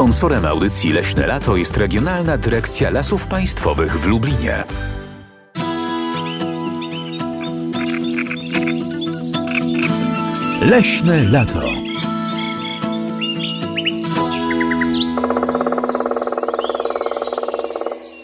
Sponsorem audycji Leśne Lato jest Regionalna Dyrekcja Lasów Państwowych w Lublinie. Leśne Lato.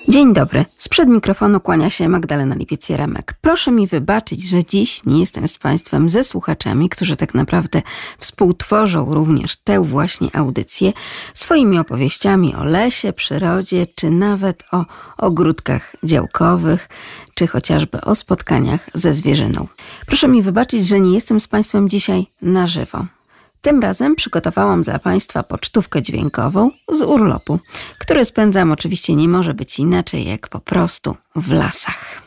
Dzień dobry. Sprzed mikrofonu kłania się Magdalena Lipiec-Jeremek. Proszę mi wybaczyć, że dziś nie jestem z Państwem ze słuchaczami, którzy tak naprawdę współtworzą również tę właśnie audycję swoimi opowieściami o lesie, przyrodzie, czy nawet o ogródkach działkowych, czy chociażby o spotkaniach ze zwierzyną. Proszę mi wybaczyć, że nie jestem z Państwem dzisiaj na żywo. Tym razem przygotowałam dla Państwa pocztówkę dźwiękową z urlopu, który spędzam oczywiście nie może być inaczej jak po prostu w lasach.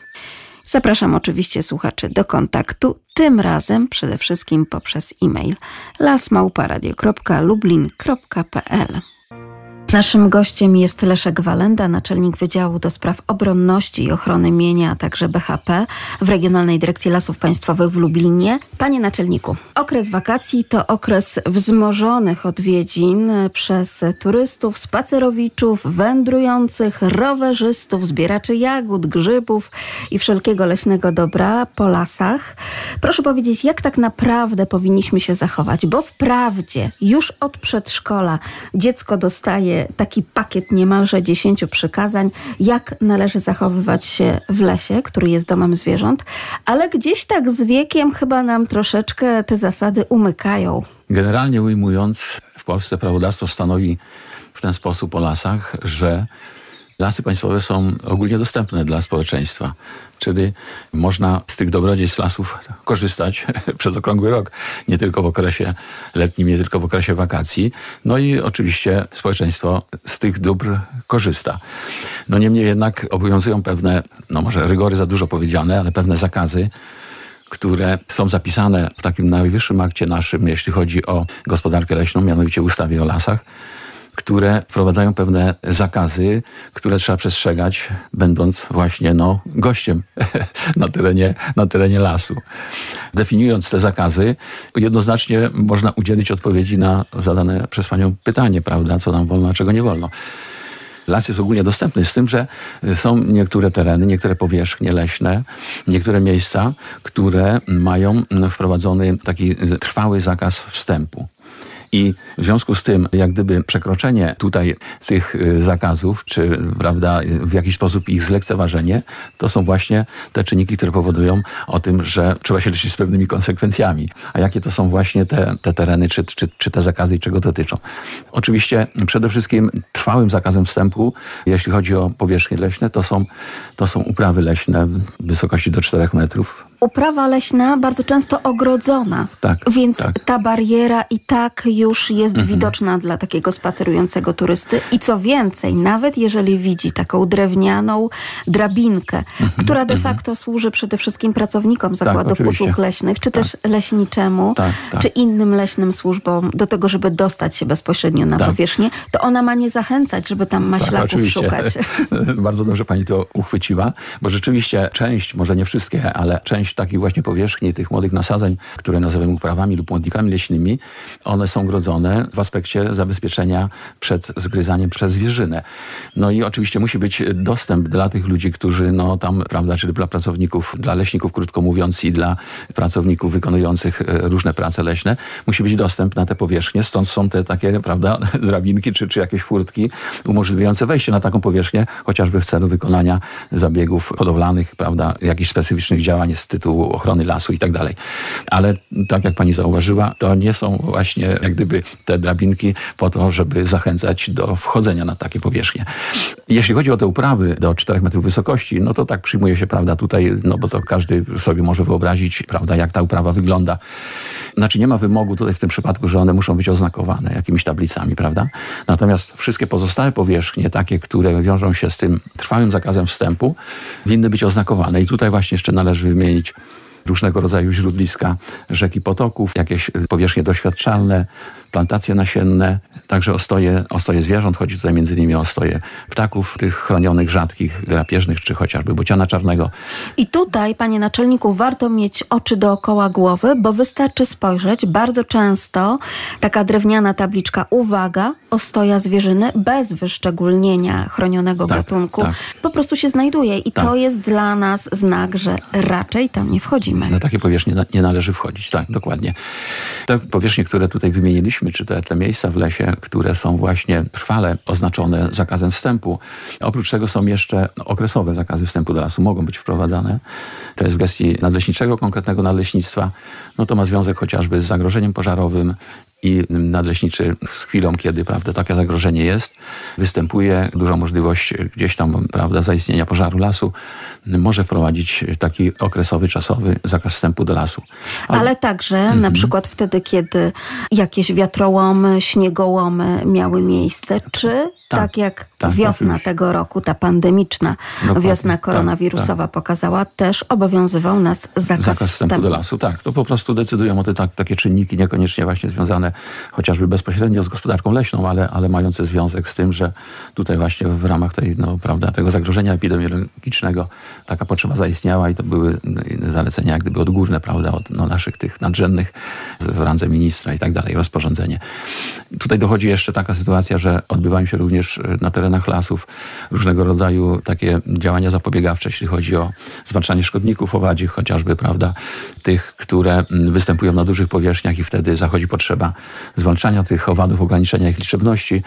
Zapraszam oczywiście słuchaczy do kontaktu, tym razem przede wszystkim poprzez e-mail lasmałparadio.lublin.pl Naszym gościem jest Leszek Walenda, naczelnik Wydziału do Spraw Obronności i Ochrony Mienia, a także BHP w Regionalnej Dyrekcji Lasów Państwowych w Lublinie. Panie naczelniku, okres wakacji to okres wzmożonych odwiedzin przez turystów, spacerowiczów, wędrujących, rowerzystów, zbieraczy jagód, grzybów i wszelkiego leśnego dobra po lasach. Proszę powiedzieć, jak tak naprawdę powinniśmy się zachować, bo wprawdzie już od przedszkola dziecko dostaje taki pakiet niemalże dziesięciu przykazań, jak należy zachowywać się w lesie, który jest domem zwierząt, ale gdzieś tak z wiekiem chyba nam troszeczkę te zasady umykają. Generalnie ujmując, w Polsce prawodawstwo stanowi w ten sposób o lasach, że lasy państwowe są ogólnie dostępne dla społeczeństwa. Czyli można z tych dobrodziejstw lasów korzystać przez okrągły rok, nie tylko w okresie letnim, nie tylko w okresie wakacji. No i oczywiście społeczeństwo z tych dóbr korzysta. No niemniej jednak obowiązują pewne, no może rygory za dużo powiedziane, ale pewne zakazy, które są zapisane w takim najwyższym akcie naszym, jeśli chodzi o gospodarkę leśną, mianowicie ustawie o lasach które wprowadzają pewne zakazy, które trzeba przestrzegać, będąc właśnie no, gościem na terenie, na terenie lasu. Definiując te zakazy, jednoznacznie można udzielić odpowiedzi na zadane przez Panią pytanie, prawda, co nam wolno, a czego nie wolno. Las jest ogólnie dostępny, z tym, że są niektóre tereny, niektóre powierzchnie leśne, niektóre miejsca, które mają wprowadzony taki trwały zakaz wstępu. I w związku z tym, jak gdyby przekroczenie tutaj tych y, zakazów, czy prawda, w jakiś sposób ich zlekceważenie, to są właśnie te czynniki, które powodują o tym, że trzeba się liczyć z pewnymi konsekwencjami. A jakie to są właśnie te, te tereny, czy, czy, czy te zakazy i czego dotyczą? Oczywiście przede wszystkim trwałym zakazem wstępu, jeśli chodzi o powierzchnie leśne, to są, to są uprawy leśne w wysokości do 4 metrów uprawa leśna bardzo często ogrodzona, tak, więc tak. ta bariera i tak już jest mhm. widoczna dla takiego spacerującego turysty. I co więcej, nawet jeżeli widzi taką drewnianą drabinkę, mhm. która de mhm. facto służy przede wszystkim pracownikom tak, zakładów tak, usług leśnych, czy tak. też leśniczemu, tak, tak. czy innym leśnym służbom do tego, żeby dostać się bezpośrednio na powierzchnię, to ona ma nie zachęcać, żeby tam maślaków szukać. bardzo dobrze pani to uchwyciła, bo rzeczywiście część, może nie wszystkie, ale część część takich właśnie powierzchni, tych młodych nasadzeń, które nazywamy uprawami lub młodnikami leśnymi, one są grodzone w aspekcie zabezpieczenia przed zgryzaniem przez zwierzynę. No i oczywiście musi być dostęp dla tych ludzi, którzy no tam, prawda, czyli dla pracowników, dla leśników, krótko mówiąc, i dla pracowników wykonujących e, różne prace leśne, musi być dostęp na te powierzchnie. Stąd są te takie, prawda, drabinki czy, czy jakieś furtki umożliwiające wejście na taką powierzchnię, chociażby w celu wykonania zabiegów hodowlanych, prawda, jakichś specyficznych działań z tytułu ochrony lasu i tak dalej. Ale tak jak pani zauważyła, to nie są właśnie jak gdyby te drabinki po to, żeby zachęcać do wchodzenia na takie powierzchnie. Jeśli chodzi o te uprawy do 4 metrów wysokości, no to tak przyjmuje się, prawda, tutaj, no bo to każdy sobie może wyobrazić, prawda, jak ta uprawa wygląda. Znaczy nie ma wymogu tutaj w tym przypadku, że one muszą być oznakowane jakimiś tablicami, prawda? Natomiast wszystkie pozostałe powierzchnie, takie, które wiążą się z tym trwałym zakazem wstępu, winny być oznakowane. I tutaj właśnie jeszcze należy wymienić różnego rodzaju źródliska rzek i potoków, jakieś powierzchnie doświadczalne, plantacje nasienne, także ostoje, ostoje zwierząt. Chodzi tutaj między innymi o ostoje ptaków, tych chronionych, rzadkich, drapieżnych, czy chociażby bociana czarnego. I tutaj, panie naczelniku, warto mieć oczy dookoła głowy, bo wystarczy spojrzeć. Bardzo często taka drewniana tabliczka, uwaga, ostoja zwierzyny bez wyszczególnienia chronionego Tak, gatunku, tak. po prostu się znajduje. I Tak. to jest dla nas znak, że raczej tam nie wchodzimy. Na takie powierzchnie nie należy wchodzić. Tak, dokładnie. Te powierzchnie, które tutaj wymieniliśmy, czy te, te miejsca w lesie, które są właśnie trwale oznaczone zakazem wstępu, oprócz tego są jeszcze okresowe zakazy wstępu do lasu, mogą być wprowadzane. To jest w gestii nadleśniczego, konkretnego nadleśnictwa. No to ma związek chociażby z zagrożeniem pożarowym i nadleśniczy z chwilą, kiedy prawda, takie zagrożenie jest, występuje duża możliwość gdzieś tam prawda, zaistnienia pożaru lasu, może wprowadzić taki okresowy, czasowy zakaz wstępu do lasu. Ale także Mhm. na przykład wtedy, kiedy jakieś wiatrołomy, śniegołomy miały miejsce, czy tak, Tak, jak tak, wiosna oczywiście. tego roku, ta pandemiczna Dokładnie, wiosna tak, koronawirusowa pokazała, też obowiązywał nas zakaz, zakaz wstępu do lasu. Tak, to po prostu decydują o te tak, takie czynniki, niekoniecznie właśnie związane chociażby bezpośrednio z gospodarką leśną, ale, ale mające związek z tym, że tutaj właśnie w ramach tej, no, prawda, tego zagrożenia epidemiologicznego taka potrzeba zaistniała i to były y, zalecenia jak gdyby odgórne, prawda, od no, naszych tych nadrzędnych w randze ministra i tak dalej, rozporządzenie. Tutaj dochodzi jeszcze taka sytuacja, że odbywają się również y, na terenach lasów różnego rodzaju takie działania zapobiegawcze, jeśli chodzi o zwalczanie szkodników owadzich, chociażby, prawda, tych, które występują na dużych powierzchniach i wtedy zachodzi potrzeba zwalczania tych owadów, ograniczenia ich liczebności.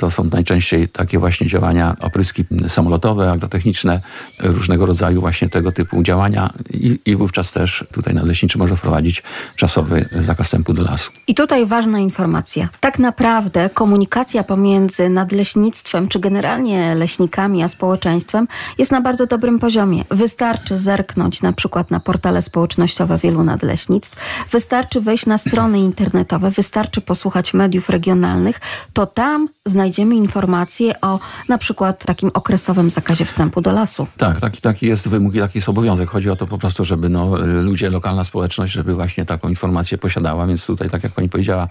To są najczęściej takie właśnie działania, opryski samolotowe, agrotechniczne, różnego rodzaju właśnie tego typu działania i, i wówczas też tutaj nadleśniczy może wprowadzić czasowy zakaz wstępu do lasu. I tutaj ważna informacja. Tak naprawdę komunikacja pomiędzy nadleśnictwem, czy generalnie leśnikami, a społeczeństwem jest na bardzo dobrym poziomie. Wystarczy zerknąć na przykład na portale społecznościowe wielu nadleśnictw, wystarczy wejść na strony internetowe, wystarczy posłuchać mediów regionalnych, to tam znajdziemy informacje o na przykład takim okresowym zakazie wstępu do lasu. Tak, taki, taki jest wymóg i taki jest obowiązek. Chodzi o to po prostu, żeby no, y, ludzie, lokalna społeczność, żeby właśnie taką informację posiadała, więc tutaj, tak jak pani powiedziała,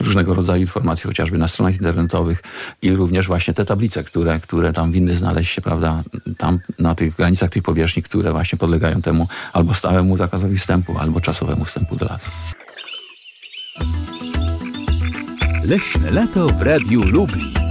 różnego rodzaju informacje, chociażby na stronach internetowych i również właśnie te tablice, które, które tam winny znaleźć się, prawda, tam na tych granicach tej powierzchni, które właśnie podlegają temu albo stałemu zakazowi wstępu, albo czasowemu wstępu do lasu. Leśne lato w Radiu Lublin.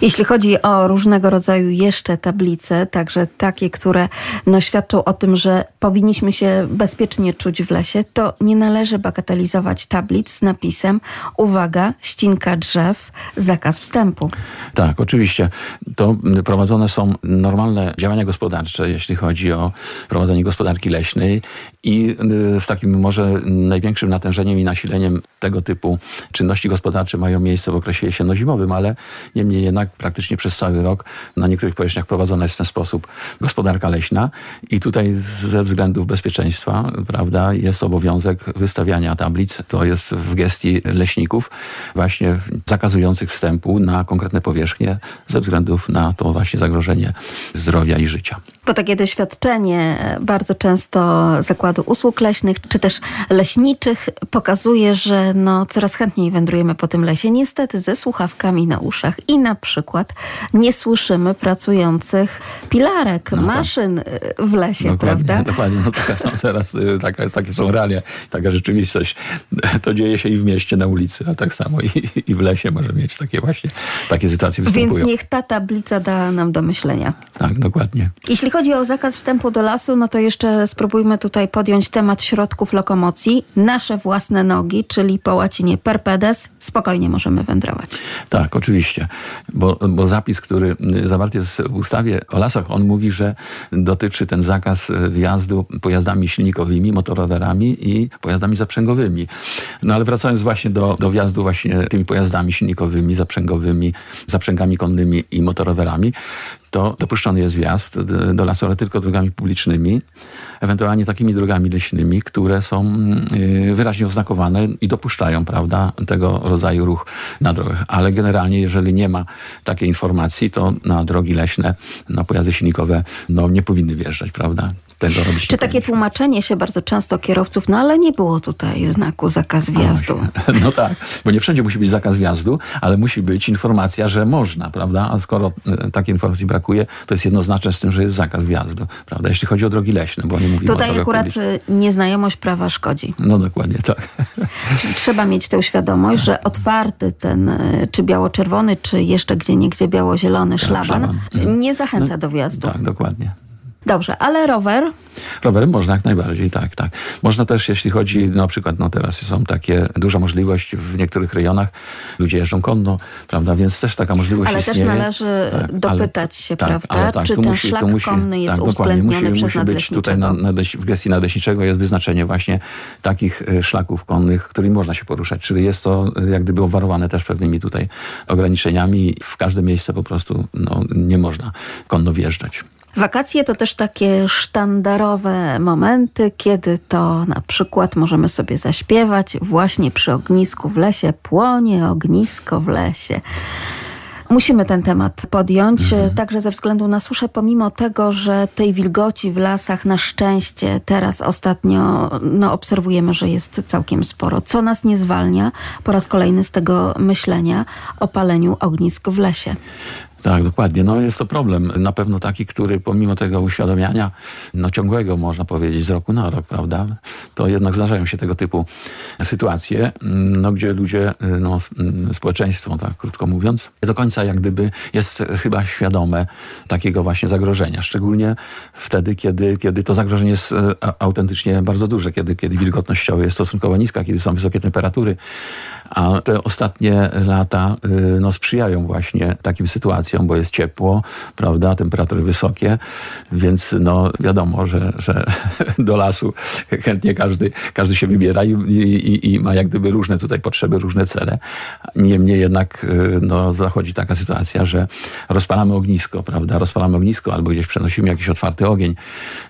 Jeśli chodzi o różnego rodzaju jeszcze tablice, także takie, które no, świadczą o tym, że powinniśmy się bezpiecznie czuć w lesie, to nie należy bagatelizować tablic z napisem uwaga, ścinka drzew, zakaz wstępu. Tak, oczywiście. To prowadzone są normalne działania gospodarcze, jeśli chodzi o prowadzenie gospodarki leśnej i y, z takim może największym natężeniem i nasileniem tego typu czynności gospodarcze mają miejsce w okresie jesienno-zimowym, ale niemniej jednak praktycznie przez cały rok na niektórych powierzchniach prowadzona jest w ten sposób gospodarka leśna. I tutaj ze względów bezpieczeństwa, prawda, jest obowiązek wystawiania tablic, to jest w gestii leśników, właśnie zakazujących wstępu na konkretne powierzchnie ze względów na to właśnie zagrożenie zdrowia i życia. Bo takie doświadczenie bardzo często Zakładu Usług Leśnych, czy też leśniczych pokazuje, że no, coraz chętniej wędrujemy po tym lesie, niestety ze słuchawkami na uszach i na przykład nie słyszymy pracujących pilarek, tak. maszyn e, w lesie, prawda? Dokładnie, no taka są teraz, y, taka jest, takie są realia, taka rzeczywistość. To dzieje się i w mieście, na ulicy, a tak samo i, i w lesie może mieć takie właśnie, takie sytuacje Więc występują. niech ta tablica da nam do myślenia. Tak, dokładnie. Jeśli chodzi o zakaz wstępu do lasu, no to jeszcze spróbujmy tutaj podjąć temat środków lokomocji. Nasze własne nogi, czyli po łacinie per pedes, spokojnie możemy wędrować. Tak, oczywiście, bo, bo zapis, który y, zawarty jest w ustawie o lasach, on mówi, że dotyczy ten zakaz y, wjazdu pojazdami silnikowymi, motorowerami i pojazdami zaprzęgowymi. No ale wracając właśnie do, do wjazdu właśnie tymi pojazdami silnikowymi, zaprzęgowymi, zaprzęgami konnymi i motorowerami, to dopuszczony jest wjazd do, do lasu, ale tylko drogami publicznymi, ewentualnie takimi drogami leśnymi, które są y, wyraźnie oznakowane i dopuszczają, prawda, tego rodzaju ruch na drogach. Ale generalnie, jeżeli nie ma takiej informacji, to na drogi leśne, na pojazdy silnikowe, no nie powinny wjeżdżać, prawda. Tego Czy takie tłumaczenie się bardzo często kierowców, no ale nie było tutaj znaku zakaz wjazdu. No tak, bo nie wszędzie musi być zakaz wjazdu, ale musi być informacja, że można, prawda? A skoro e, takiej informacji brakuje, to jest jednoznaczne z tym, że jest zakaz wjazdu, prawda? Jeśli chodzi o drogi leśne, bo nie mówimy Tutaj o akurat publicznych. nieznajomość prawa szkodzi. No dokładnie, tak. Trzeba mieć tę świadomość, że otwarty ten, y, czy biało-czerwony, czy jeszcze gdzie niegdzie biało-zielony szlaban, szlaban. Mhm. nie zachęca do wjazdu. Tak, dokładnie. Dobrze, ale rower, Rowerem można jak najbardziej, tak, tak. Można też, jeśli chodzi, no, na przykład, no teraz są takie, duża możliwość w niektórych rejonach, ludzie jeżdżą konno, prawda, więc też taka możliwość ale też istnieje. należy Tak, dopytać się, tak, prawda, ale tak, czy ten musi- szlak musi- konny jest tak, uwzględniony musi, przez musi być tutaj na, na, w gestii nadleśniczego jest wyznaczenie właśnie takich e, szlaków konnych, którymi można się poruszać, czyli jest to e, jak gdyby obwarowane też pewnymi tutaj ograniczeniami. W każde miejsce po prostu no, nie można konno wjeżdżać. Wakacje to też takie sztandarowe momenty, kiedy to na przykład możemy sobie zaśpiewać właśnie przy ognisku w lesie. Płonie ognisko w lesie. Musimy ten temat podjąć, Mhm. także ze względu na suszę, pomimo tego, że tej wilgoci w lasach na szczęście teraz ostatnio no, obserwujemy, że jest całkiem sporo, co nas nie zwalnia po raz kolejny z tego myślenia o paleniu ognisk w lesie. Tak, dokładnie. No jest to problem. Na pewno taki, który pomimo tego uświadamiania, no ciągłego można powiedzieć, z roku na rok, prawda, to jednak zdarzają się tego typu sytuacje, no gdzie ludzie, no społeczeństwo, tak krótko mówiąc, do końca jak gdyby jest chyba świadome takiego właśnie zagrożenia. Szczególnie wtedy, kiedy, kiedy to zagrożenie jest e, autentycznie bardzo duże, kiedy, kiedy wilgotnościowo jest stosunkowo niska, kiedy są wysokie temperatury. A te ostatnie lata y, no, sprzyjają właśnie takim sytuacjom, bo jest ciepło, prawda, temperatury wysokie, więc no, wiadomo, że, że do lasu chętnie każdy, każdy się wybiera i, i, i ma jak gdyby różne tutaj potrzeby, różne cele. Niemniej jednak y, no, zachodzi taka sytuacja, że rozpalamy ognisko, prawda, rozpalamy ognisko albo gdzieś przenosimy jakiś otwarty ogień.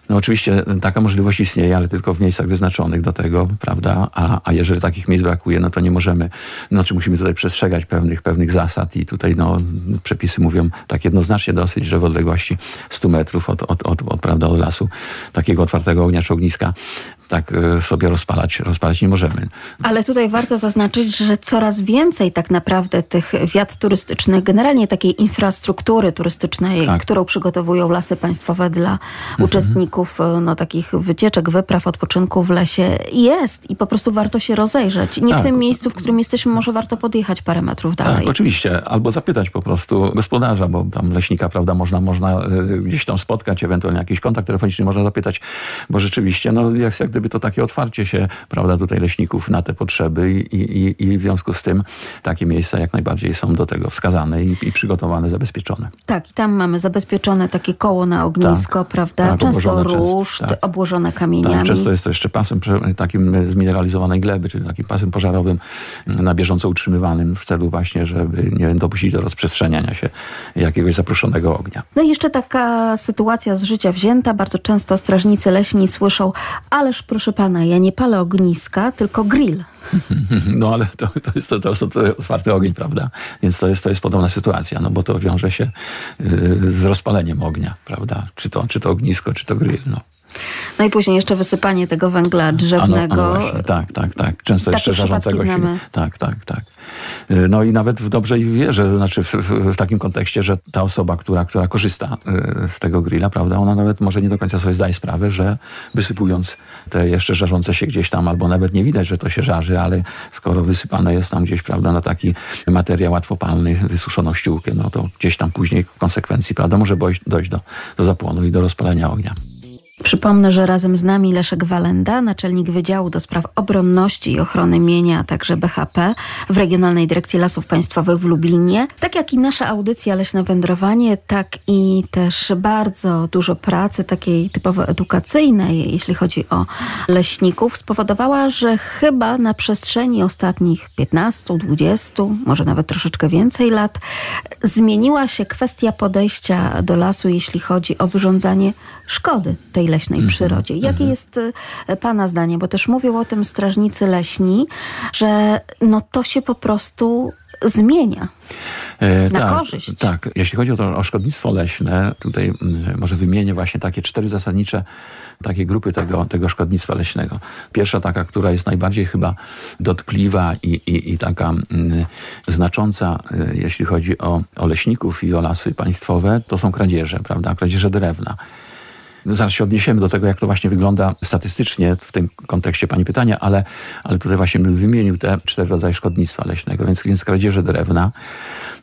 No oczywiście taka możliwość istnieje, ale tylko w miejscach wyznaczonych do tego, prawda, a, a jeżeli takich miejsc brakuje, no to nie możemy, znaczy musimy tutaj przestrzegać pewnych, pewnych zasad i tutaj no, przepisy mówią tak jednoznacznie dosyć, że w odległości 100 metrów od, od, od, od, prawda, od lasu takiego otwartego ognia czy ogniska tak y, sobie rozpalać, rozpalać nie możemy. Ale tutaj warto zaznaczyć, że coraz więcej tak naprawdę tych wiat turystycznych, generalnie takiej infrastruktury turystycznej, Tak. którą przygotowują lasy państwowe dla uczestników e, no, takich wycieczek, wypraw, odpoczynku w lesie jest i po prostu warto się rozejrzeć. Nie w Tak. tym miejscu, w którym jesteśmy, może warto podjechać parę metrów dalej. Tak, oczywiście. Albo zapytać po prostu gospodarza, bo tam leśnika, prawda, można, można y, gdzieś tam spotkać, ewentualnie jakiś kontakt telefoniczny można zapytać, bo rzeczywiście, no jak gdyby to takie otwarcie się, prawda, tutaj leśników na te potrzeby i, i, i w związku z tym takie miejsca jak najbardziej są do tego wskazane i, i przygotowane, zabezpieczone. Tak, i tam mamy zabezpieczone takie koło na ognisko, prawda? tak, często ruszt, tak. obłożone kamieniami. Tak, często jest to jeszcze pasem takim zmineralizowanej gleby, czyli takim pasem pożarowym mm, na bieżąco utrzymywanym w celu właśnie, żeby nie dopuścić do rozprzestrzeniania się jakiegoś zaproszonego ognia. No i jeszcze taka sytuacja z życia wzięta. Bardzo często strażnicy leśni słyszą, ależ proszę pana, ja nie palę ogniska, tylko grill. No ale to, to, jest, to, to jest otwarty ogień, prawda? Więc to jest, to jest podobna sytuacja, no bo to wiąże się y, z rozpaleniem ognia, prawda? Czy to, czy to ognisko, czy to grill, no. No i później jeszcze wysypanie tego węgla Ano, drzewnego. ano właśnie, tak, tak, tak. Często Takie jeszcze żarzącego się. Tak, tak, tak. Y, No i nawet w dobrej wierze, znaczy w, w, takim kontekście, że ta osoba, która, która korzysta y, z tego grilla, prawda, ona nawet może nie do końca sobie zdaje sprawę, że wysypując te jeszcze żarzące się gdzieś tam, albo nawet nie widać, że to się żarzy, ale skoro wysypane jest tam gdzieś, prawda, na taki materiał łatwopalny, wysuszoną ściółkę, no to gdzieś tam później w konsekwencji, prawda, może dojść, dojść do, do zapłonu i do rozpalenia ognia. Przypomnę, że razem z nami Leszek Walenda, naczelnik Wydziału do Spraw Obronności i Ochrony Mienia, a także BHP w Regionalnej Dyrekcji Lasów Państwowych w Lublinie. Tak jak i nasza audycja Leśne Wędrowanie, tak i też bardzo dużo pracy takiej typowo edukacyjnej, jeśli chodzi o leśników, spowodowała, że chyba na przestrzeni ostatnich 15, 20, może nawet troszeczkę więcej lat, zmieniła się kwestia podejścia do lasu, jeśli chodzi o wyrządzanie szkody tej leśnej przyrodzie. Jakie jest e, Pana zdanie? Bo też mówią o tym strażnicy leśni, że no to się po prostu zmienia. E, Na tak, korzyść. Tak, jeśli chodzi o to o szkodnictwo leśne, tutaj może wymienię właśnie takie cztery zasadnicze takie grupy tego, tego szkodnictwa leśnego. Pierwsza taka, która jest najbardziej chyba dotkliwa i, i, i taka mm, znacząca, y, jeśli chodzi o, o leśników i o lasy państwowe, to są kradzieże, prawda? Kradzieże drewna. Zaraz się odniesiemy do tego, jak to właśnie wygląda statystycznie w tym kontekście Pani pytania, ale, ale tutaj właśnie bym wymienił te cztery rodzaje szkodnictwa leśnego, więc, więc kradzieże drewna.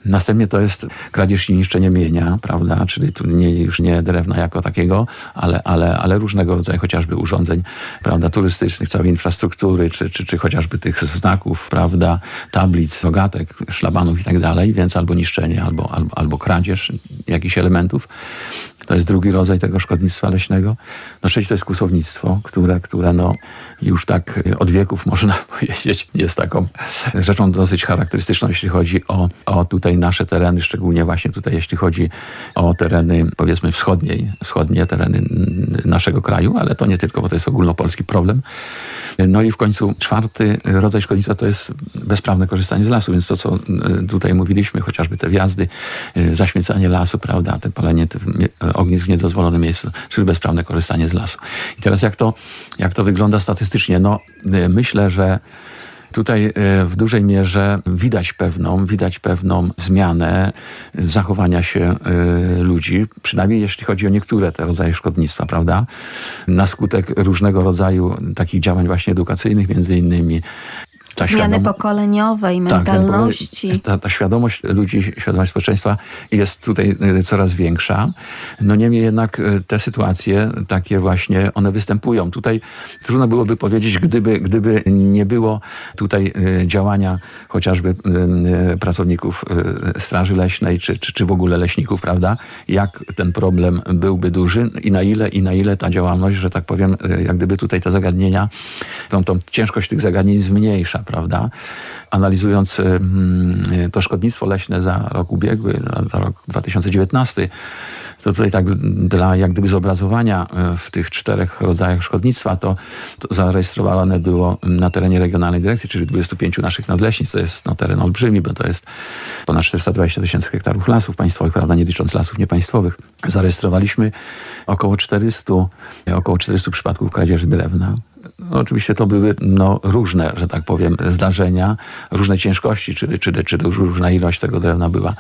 Następnie to jest kradzież i niszczenie mienia, prawda, czyli tu nie, już nie drewna jako takiego, ale, ale, ale różnego rodzaju chociażby urządzeń, prawda, turystycznych, całej infrastruktury, czy, czy, czy chociażby tych znaków, prawda, tablic, rogatek, szlabanów i tak dalej, więc albo niszczenie, albo, albo, albo kradzież jakichś elementów. To jest drugi rodzaj tego szkodnictwa leśnego. No trzeci to jest kłusownictwo, które, które no już tak od wieków można powiedzieć jest taką rzeczą dosyć charakterystyczną, jeśli chodzi o, o tutaj nasze tereny, szczególnie właśnie tutaj jeśli chodzi o tereny powiedzmy wschodniej, wschodnie tereny naszego kraju, ale to nie tylko, bo to jest ogólnopolski problem. No i w końcu czwarty rodzaj szkodnictwa to jest bezprawne korzystanie z lasu, więc to, co tutaj mówiliśmy, chociażby te wjazdy, zaśmiecanie lasu, prawda, te palenie te ognisk w niedozwolonym miejscu, czyli bezprawne korzystanie z lasu. I teraz jak to, jak to wygląda statystycznie? No, myślę, że Tutaj w dużej mierze widać pewną, widać pewną zmianę zachowania się ludzi, przynajmniej jeśli chodzi o niektóre te rodzaje szkodnictwa, prawda? Na skutek różnego rodzaju takich działań właśnie edukacyjnych, między innymi ta Zmiany pokoleniowe i mentalności. Tak, ta, ta, świadomość ludzi, świadomość społeczeństwa jest tutaj y, coraz większa. No niemniej jednak y, te sytuacje takie właśnie, one występują. Tutaj trudno byłoby powiedzieć, gdyby, gdyby nie było tutaj y, działania chociażby pracowników Straży Leśnej, czy, czy, czy w ogóle leśników, prawda? Jak ten problem byłby duży i na ile, i na ile ta działalność, że tak powiem, jak gdyby tutaj te zagadnienia, tą, tą ciężkość tych zagadnień zmniejsza prawda? Analizując to szkodnictwo leśne za rok ubiegły, za rok 2019, to tutaj tak dla jak gdyby zobrazowania e, w tych czterech rodzajach szkodnictwa, to, to zarejestrowane było na terenie regionalnej dyrekcji, czyli 25 naszych nadleśnic, to jest no, teren olbrzymi, bo to jest ponad 420 tysięcy hektarów lasów państwowych, prawda, nie licząc lasów niepaństwowych. Zarejestrowaliśmy około 400, około 400 przypadków kradzieży drewna. No, oczywiście to były no, różne, że tak powiem, zdarzenia, różne ciężkości, czyli, czyli, czyli różna ilość tego drewna była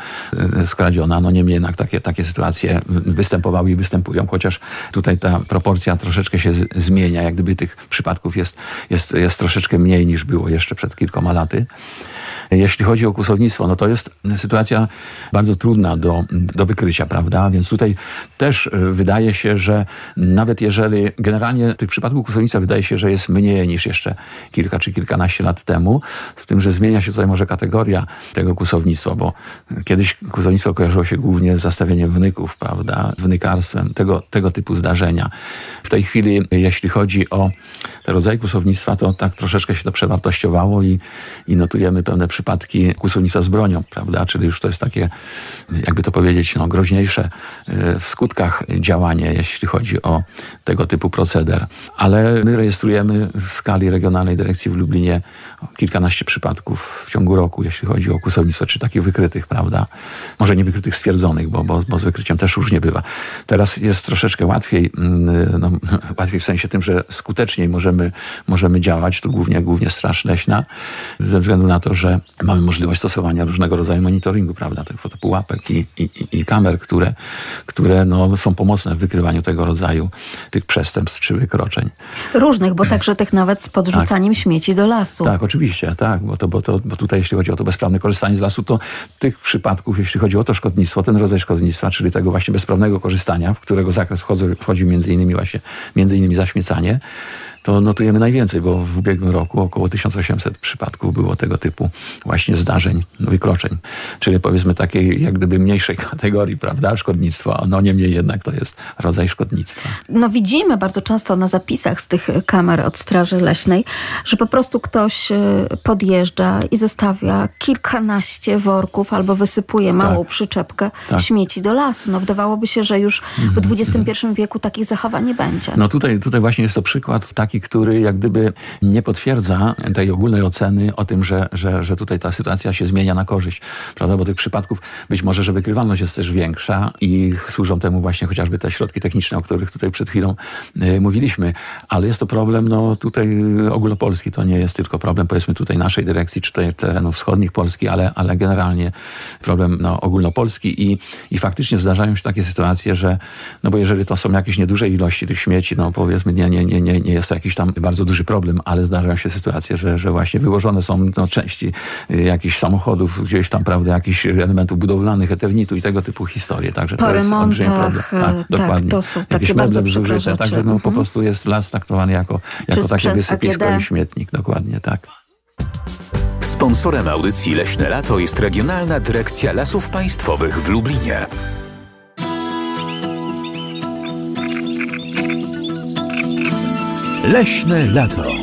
e, skradziona. No niemniej jednak takie, takie sytuacje występowały i występują, chociaż tutaj ta proporcja troszeczkę się zmienia. Jak gdyby tych przypadków jest, jest, jest troszeczkę mniej niż było jeszcze przed kilkoma laty. Jeśli chodzi o kłusownictwo, no to jest sytuacja bardzo trudna do, do wykrycia, prawda? Więc tutaj też e, wydaje się, że nawet jeżeli generalnie tych przypadków kłusownictwa wydaje się, że jest mniej niż jeszcze kilka czy kilkanaście lat temu, z tym, że zmienia się tutaj może kategoria tego kłusownictwa, bo kiedyś kłusownictwo kojarzyło się głównie z zastawieniem wnyków, prawda? Wnykarstwem, tego, tego typu zdarzenia. W tej chwili, jeśli chodzi o te rodzaje kłusownictwa, to tak troszeczkę się to przewartościowało i, i notujemy pewne przypadki kłusownictwa z bronią, prawda? Czyli już to jest takie, jakby to powiedzieć, no, groźniejsze e, w skutkach działanie, jeśli chodzi o tego typu proceder. Ale my rejestrujemy w skali regionalnej dyrekcji w Lublinie kilkanaście przypadków w ciągu roku, jeśli chodzi o kłusownictwo, czy takich wykrytych, prawda? Może nie wykrytych stwierdzonych, bo, bo, bo z wykryciem też różnie bywa. Teraz jest troszeczkę łatwiej, mm, no, łatwiej w sensie tym, że skuteczniej możemy, możemy działać, to głównie, głównie Straż Leśna, ze względu na to, że mamy możliwość stosowania różnego rodzaju monitoringu, prawda, tych fotopułapek i, i, i kamer, które, które no, są pomocne w wykrywaniu tego rodzaju tych przestępstw czy wykroczeń. Różnych, bo także tych nawet z podrzucaniem tak. śmieci do lasu. Tak, oczywiście, tak, bo, to, bo, to, bo tutaj jeśli chodzi o to bezprawne korzystanie z lasu, to tych przypadków, jeśli chodzi o to szkodnictwo, ten rodzaj szkodnictwa, czyli tego właśnie bezprawnego korzystania, w którego zakres wchodzi, wchodzi między innymi właśnie, między innymi zaśmiecanie, to notujemy najwięcej, bo w ubiegłym roku około 1800 przypadków było tego typu właśnie zdarzeń, wykroczeń. Czyli powiedzmy takiej jak gdyby mniejszej kategorii, prawda, szkodnictwa. No niemniej jednak to jest rodzaj szkodnictwa. No widzimy bardzo często na zapisach z tych kamer od Straży Leśnej, że po prostu ktoś y, podjeżdża i zostawia kilkanaście worków albo wysypuje małą tak. przyczepkę tak. śmieci do lasu. No wydawałoby się, że już w XXI mhm. wieku takich zachowań nie będzie. No tutaj, tutaj właśnie jest to przykład taki, taki, który jak gdyby nie potwierdza tej ogólnej oceny o tym, że, że, że tutaj ta sytuacja się zmienia na korzyść, prawda? Bo tych przypadków być może, że wykrywalność jest też większa i służą temu właśnie chociażby te środki techniczne, o których tutaj przed chwilą y, mówiliśmy, ale jest to problem no tutaj ogólnopolski, to nie jest tylko problem powiedzmy tutaj naszej dyrekcji, czy tutaj terenów wschodnich Polski, ale, ale generalnie problem no, ogólnopolski. I, i faktycznie zdarzają się takie sytuacje, że no bo jeżeli to są jakieś nieduże ilości tych śmieci, no powiedzmy nie, nie, nie, nie, nie jest to jakiś tam bardzo duży problem, ale zdarzają się sytuacje, że, że właśnie wyłożone są no, części y, jakichś samochodów, gdzieś tam, prawda, jakichś elementów budowlanych, eternitu i tego typu historie. Także po to jest olbrzymi problem. remontach, tak, dokładnie. to są takie Jakieś bardzo meble także no, po Mhm. prostu jest las traktowany jako, jako takie wysypisko AGD. i śmietnik. Dokładnie tak. Sponsorem audycji Leśne Lato jest Regionalna Dyrekcja Lasów Państwowych w Lublinie. Leśne Lato.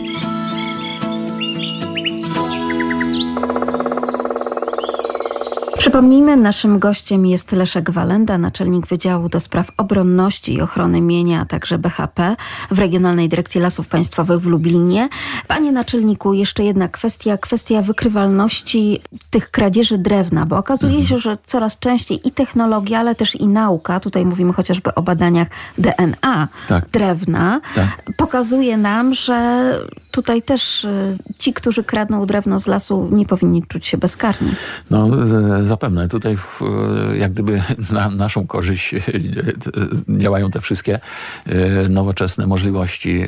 Przypomnijmy, naszym gościem jest Leszek Walenda, naczelnik Wydziału do Spraw Obronności i Ochrony Mienia, a także BHP w Regionalnej Dyrekcji Lasów Państwowych w Lublinie. Panie naczelniku, jeszcze jedna kwestia, kwestia wykrywalności tych kradzieży drewna, bo okazuje się, że coraz częściej i technologia, ale też i nauka, tutaj mówimy chociażby o badaniach DNA Tak. drewna, Tak. pokazuje nam, że tutaj też y, ci, którzy kradną drewno z lasu, nie powinni czuć się bezkarni. No zapewne. Tutaj w, jak gdyby na naszą korzyść działają te wszystkie e, nowoczesne możliwości e,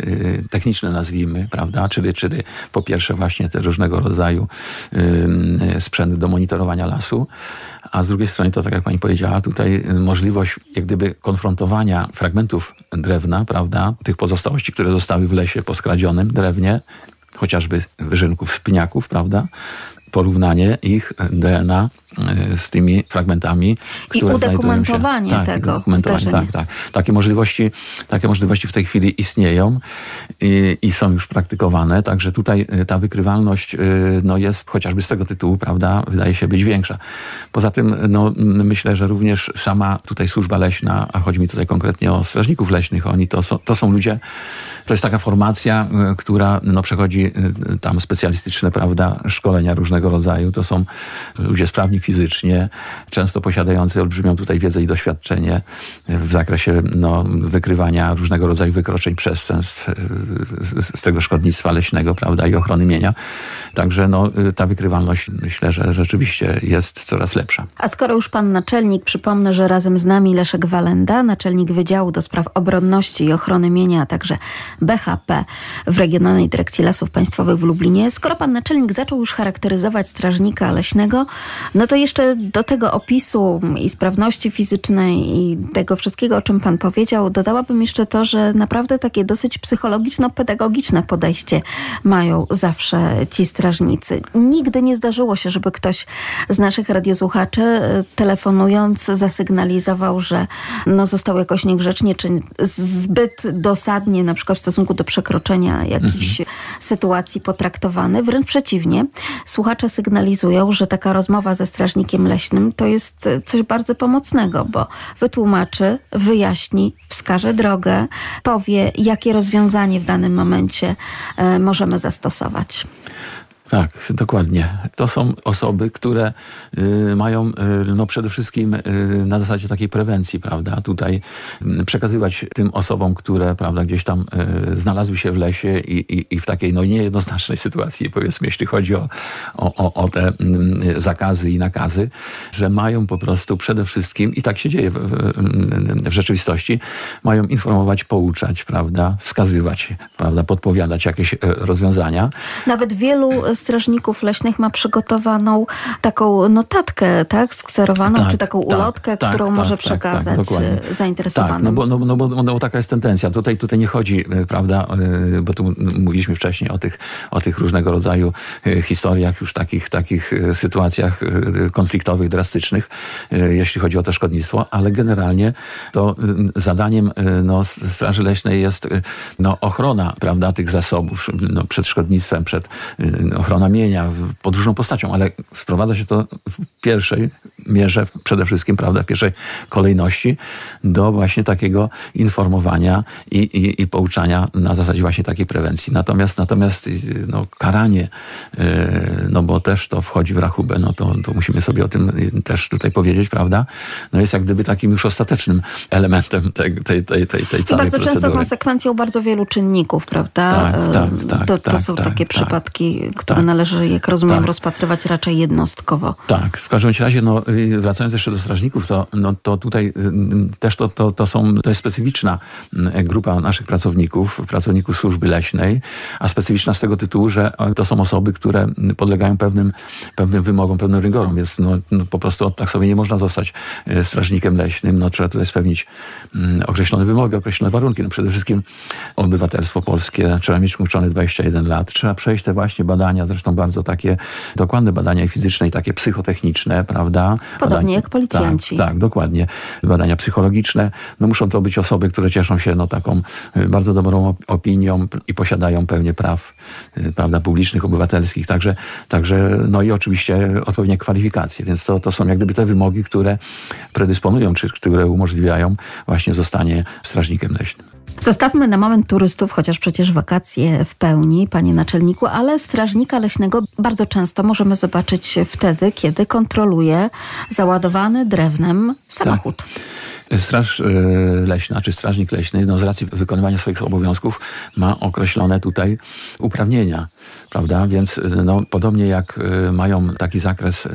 techniczne, nazwijmy, prawda? Czyli, czyli po pierwsze właśnie te różnego rodzaju e, sprzęty do monitorowania lasu, a z drugiej strony to, tak jak pani powiedziała, tutaj możliwość jak gdyby konfrontowania fragmentów drewna, prawda? Tych pozostałości, które zostały w lesie po skradzionym drewnie, chociażby wyżynków, spiniaków, prawda? Porównanie ich DNA e, z tymi fragmentami, które znajdują się. udokumentowanie tak, tego udokumentowanie, tak, tak. Takie możliwości, takie możliwości w tej chwili istnieją i, i są już praktykowane, także tutaj e, ta wykrywalność e, no jest chociażby z tego tytułu, prawda, wydaje się być większa. Poza tym, no, myślę, że również sama tutaj służba leśna, a chodzi mi tutaj konkretnie o strażników leśnych, oni to są, to są ludzie, to jest taka formacja, e, która no, przechodzi e, tam specjalistyczne, prawda, szkolenia różnego rodzaju. To są ludzie sprawni fizycznie, często posiadający olbrzymią tutaj wiedzę i doświadczenie w zakresie no, wykrywania różnego rodzaju wykroczeń, przestępstw e, z, z tego szkodnictwa leśnego, prawda, i ochrony mienia. Także no, e, ta wykrywalność myślę, że rzeczywiście jest coraz lepsza. A skoro już pan naczelnik, przypomnę, że razem z nami Leszek Walenda, naczelnik Wydziału do Spraw Obronności i Ochrony Mienia, a także BHP w Regionalnej Dyrekcji Lasów Państwowych w Lublinie. Skoro pan naczelnik zaczął już charakteryzować strażnika leśnego, no to jeszcze do tego opisu i sprawności fizycznej i tego wszystkiego, o czym pan powiedział, dodałabym jeszcze to, że naprawdę takie dosyć psychologiczno-pedagogiczne podejście mają zawsze ci strażnicy. Nigdy nie zdarzyło się, żeby ktoś z naszych radiosłuchaczy e, telefonując zasygnalizował, że no, został jakoś niegrzecznie, czy zbyt dosadnie na przykład w stosunku do przekroczenia jakichś sytuacji potraktowany. Wręcz przeciwnie, słuchacze sygnalizują, że taka rozmowa ze strażnikiem leśnym to jest coś bardzo pomocnego, bo wytłumaczy, wyjaśni, wskaże drogę, powie, jakie rozwiązanie w danym momencie e, możemy zastosować. Tak, dokładnie. To są osoby, które y, mają y, no przede wszystkim y, na zasadzie takiej prewencji, prawda, tutaj y, przekazywać tym osobom, które prawda, gdzieś tam y, znalazły się w lesie i, i, i w takiej no, niejednoznacznej sytuacji, powiedzmy, jeśli chodzi o, o, o, te y, zakazy i nakazy, że mają po prostu przede wszystkim, i tak się dzieje w, w, w rzeczywistości, mają informować, pouczać, prawda, wskazywać, prawda, podpowiadać jakieś y, rozwiązania. Nawet wielu strażników leśnych ma przygotowaną taką notatkę, tak, skserowaną, Tak, czy taką tak, ulotkę, tak, którą tak, może tak, tak, przekazać e, zainteresowanym. Tak, no bo, no, no, bo, no bo taka jest tendencja. Tutaj, tutaj nie chodzi, e, prawda, e, bo tu mówiliśmy wcześniej o tych, o tych różnego rodzaju historiach, już takich, takich sytuacjach konfliktowych, drastycznych, jeśli chodzi o to szkodnictwo, ale generalnie to zadaniem no, Straży Leśnej jest no, ochrona, prawda, tych zasobów no, przed szkodnictwem, przed e, ochrona mienia pod różną postacią, ale sprowadza się to w pierwszej mierze przede wszystkim, prawda, w pierwszej kolejności do właśnie takiego informowania i, i, i pouczania na zasadzie właśnie takiej prewencji. Natomiast, natomiast no, karanie, no bo też to wchodzi w rachubę, no to, to musimy sobie o tym też tutaj powiedzieć, prawda, no jest jak gdyby takim już ostatecznym elementem tej, tej, tej, tej, tej całej I bardzo procedury. często konsekwencją bardzo wielu czynników, prawda? Tak, tak, tak, to, to tak, są tak, takie tak, przypadki, które tak. należy, jak rozumiem, Tak. rozpatrywać raczej jednostkowo. Tak, w każdym razie, no, y, wracając jeszcze do strażników, to, no, to tutaj y, też to, to, to, są, to jest specyficzna y, grupa naszych pracowników, pracowników służby leśnej, a specyficzna z tego tytułu, że to są osoby, które podlegają pewnym, pewnym wymogom, pewnym rygorom, więc no, no, po prostu tak sobie nie można zostać y, strażnikiem leśnym, no, trzeba tutaj spełnić mm, określone wymogi, określone warunki. No, przede wszystkim obywatelstwo polskie, trzeba mieć uczony 21 lat, trzeba przejść te właśnie badania, zresztą bardzo takie dokładne badania fizyczne i takie psychotechniczne, prawda? Podobnie Badania- jak policjanci. Tak, tak, dokładnie. Badania psychologiczne. No muszą to być osoby, które cieszą się no, taką y, bardzo dobrą op- opinią i posiadają pewnie praw y, prawda, publicznych, obywatelskich. Także, także no i oczywiście odpowiednie kwalifikacje. Więc to, to są jak gdyby te wymogi, które predysponują, czy które umożliwiają właśnie zostanie strażnikiem leśnym. Zostawmy na moment turystów, chociaż przecież wakacje w pełni, panie naczelniku, ale strażnika leśnego bardzo często możemy zobaczyć wtedy, kiedy kontroluje załadowany drewnem samochód. Straż e, Leśna, czy Strażnik Leśny, no z racji wykonywania swoich obowiązków ma określone tutaj uprawnienia, prawda? Więc e, no, podobnie jak e, mają taki zakres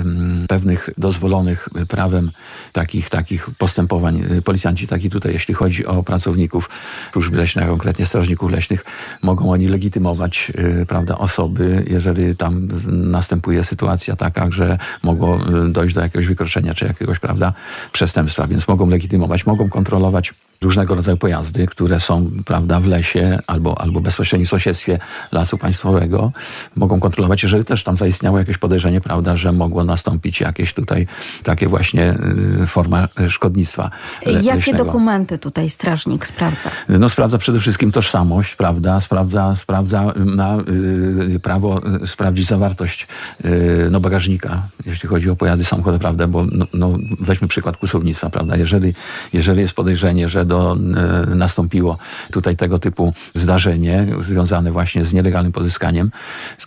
pewnych dozwolonych prawem takich, takich postępowań policjanci, tak i tutaj, jeśli chodzi o pracowników służby leśnej, konkretnie strażników leśnych, mogą oni legitymować, prawda, osoby, jeżeli tam następuje sytuacja taka, że mogło dojść do jakiegoś wykroczenia, czy jakiegoś, prawda, przestępstwa, więc mogą legitymować, mogą kontrolować różnego rodzaju pojazdy, które są, prawda, w lesie albo, albo bezpośrednio w sąsiedztwie lasu państwowego. Mogą kontrolować, jeżeli też tam zaistniało jakieś podejrzenie, prawda, że mogło nastąpić jakieś tutaj takie właśnie y, forma y, szkodnictwa le- Jakie leśnego. dokumenty tutaj strażnik sprawdza? No sprawdza przede wszystkim tożsamość, prawda? Sprawdza, sprawdza na y, prawo y, sprawdzić zawartość y, no, bagażnika, jeśli chodzi o pojazdy samochodowe, prawda? Bo no, no, weźmy przykład kłusownictwa, prawda? Jeżeli, jeżeli jest podejrzenie, że do, y, nastąpiło tutaj tego typu zdarzenie związane właśnie z nielegalnym pozyskaniem,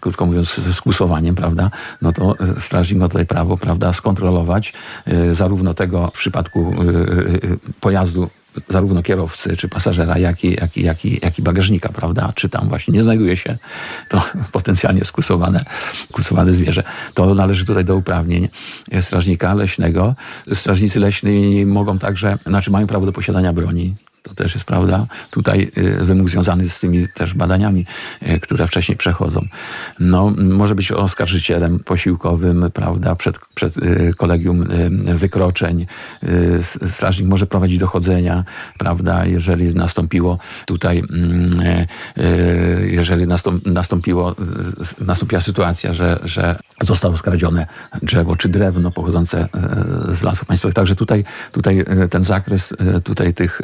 krótko mówiąc z skłusowaniem, prawda? No to y, strażnik ma tutaj prawo, prawda, skontrolować y, zarówno tego w przypadku pojazdu zarówno kierowcy czy pasażera, jak i, jak, i, jak, i, jak i bagażnika, prawda? Czy tam właśnie nie znajduje się to potencjalnie skusowane, skusowane zwierzę. To należy tutaj do uprawnień strażnika leśnego. Strażnicy leśni mogą także, znaczy mają prawo do posiadania broni. To też jest prawda. Tutaj y, wymóg związany z tymi też badaniami, y, które wcześniej przechodzą. No, może być oskarżycielem posiłkowym, prawda, przed, przed y, kolegium wykroczeń. Strażnik może prowadzić dochodzenia, prawda, jeżeli nastąpiło tutaj, mm, jeżeli nastąp, nastąpiło, nastąpiła sytuacja, że, że zostało skradzione drzewo czy drewno pochodzące z lasów państwowych. Także tutaj, tutaj ten zakres tutaj tych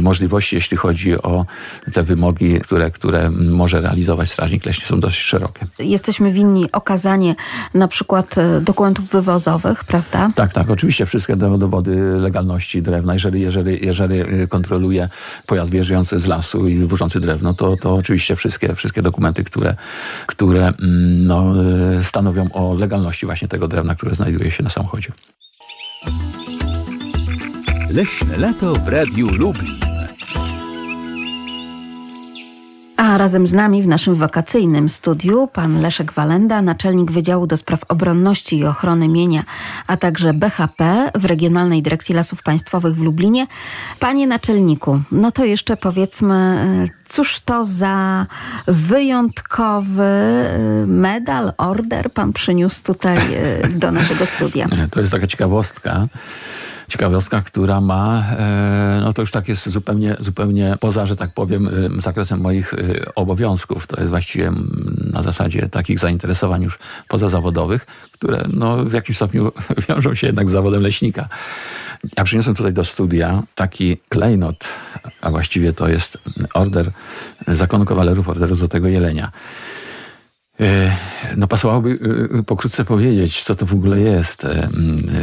możliwości, jeśli chodzi o te wymogi, które, które może realizować strażnik leśny są dosyć szerokie. Jesteśmy winni okazanie na przykład e, dokumentów wywozowych, prawda? Tak, tak, oczywiście wszystkie do- dowody legalności drewna. Jeżeli, jeżeli, jeżeli y, kontroluje pojazd wjeżdżający z lasu i wywożący drewno, to, to oczywiście wszystkie, wszystkie dokumenty, które, które mm, no, y, stanowią o legalności właśnie tego drewna, które znajduje się na samochodzie. Leśne lato w Radiu Lublin. A razem z nami w naszym wakacyjnym studiu pan Leszek Walenda, naczelnik Wydziału do Spraw Obronności i Ochrony Mienia, a także BHP w Regionalnej Dyrekcji Lasów Państwowych w Lublinie. Panie naczelniku, no to jeszcze powiedzmy, e, cóż to za wyjątkowy e, medal, order pan przyniósł tutaj e, do naszego studia? To jest taka ciekawostka. Ciekawostka, która ma, e, no to już tak jest zupełnie, zupełnie poza, że tak powiem, e, zakresem moich e, obowiązków. To jest właściwie na zasadzie takich zainteresowań już pozazawodowych, które no, w jakimś stopniu wiążą się jednak z zawodem leśnika. Ja przyniosłem tutaj do studia taki klejnot, a właściwie to jest order Zakonu Kawalerów Orderu Złotego Jelenia. No pasowałoby pokrótce powiedzieć, co to w ogóle jest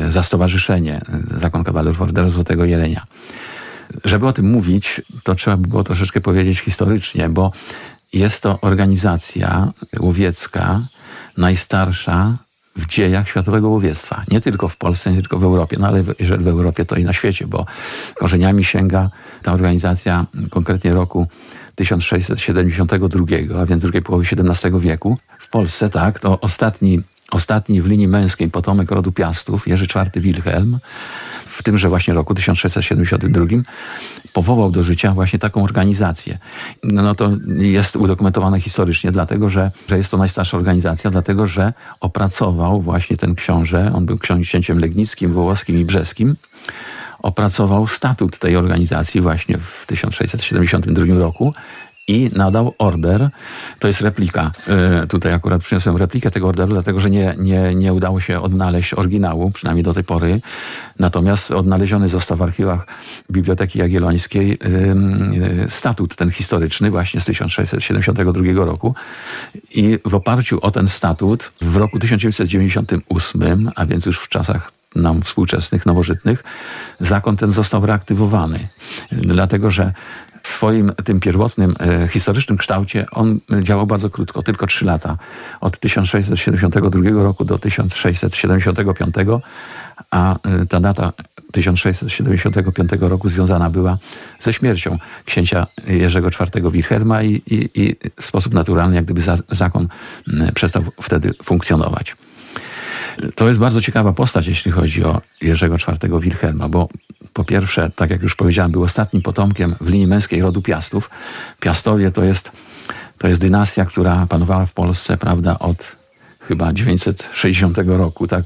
za stowarzyszenie Zakon Kawalerów Orderu Złotego Jelenia. Żeby o tym mówić, to trzeba by było troszeczkę powiedzieć historycznie, bo jest to organizacja łowiecka najstarsza w dziejach światowego łowiectwa. Nie tylko w Polsce, nie tylko w Europie, no ale jeżeli w Europie, to i na świecie, bo korzeniami sięga ta organizacja konkretnie roku 1672, a więc drugiej połowy XVII wieku. W Polsce, tak, to ostatni, ostatni w linii męskiej potomek rodu Piastów, Jerzy IV Wilhelm, w tymże właśnie roku 1672 powołał do życia właśnie taką organizację. No to jest udokumentowane historycznie, dlatego że, że jest to najstarsza organizacja, dlatego że opracował właśnie ten książę, on był księciem legnickim, wołoskim i brzeskim, opracował statut tej organizacji właśnie w 1672 roku i nadał order. To jest replika. E, tutaj akurat przyniosłem replikę tego orderu, dlatego że nie, nie, nie udało się odnaleźć oryginału, przynajmniej do tej pory. Natomiast odnaleziony został w archiwach Biblioteki Jagiellońskiej e, statut ten historyczny właśnie z 1672 roku. I w oparciu o ten statut w roku 1998, a więc już w czasach nam współczesnych, nowożytnych, zakon ten został reaktywowany. Dlatego, że w swoim tym pierwotnym e, historycznym kształcie on działał bardzo krótko, tylko trzy lata. Od 1672 roku do 1675, a e, ta data 1675 roku związana była ze śmiercią księcia Jerzego IV Wilhelma i, i, i w sposób naturalny jak gdyby za, zakon przestał wtedy funkcjonować. To jest bardzo ciekawa postać, jeśli chodzi o Jerzego IV Wilhelma, bo po pierwsze, tak jak już powiedziałem, był ostatnim potomkiem w linii męskiej rodu Piastów. Piastowie to jest, to jest dynastia, która panowała w Polsce, prawda, od chyba 960 roku, tak,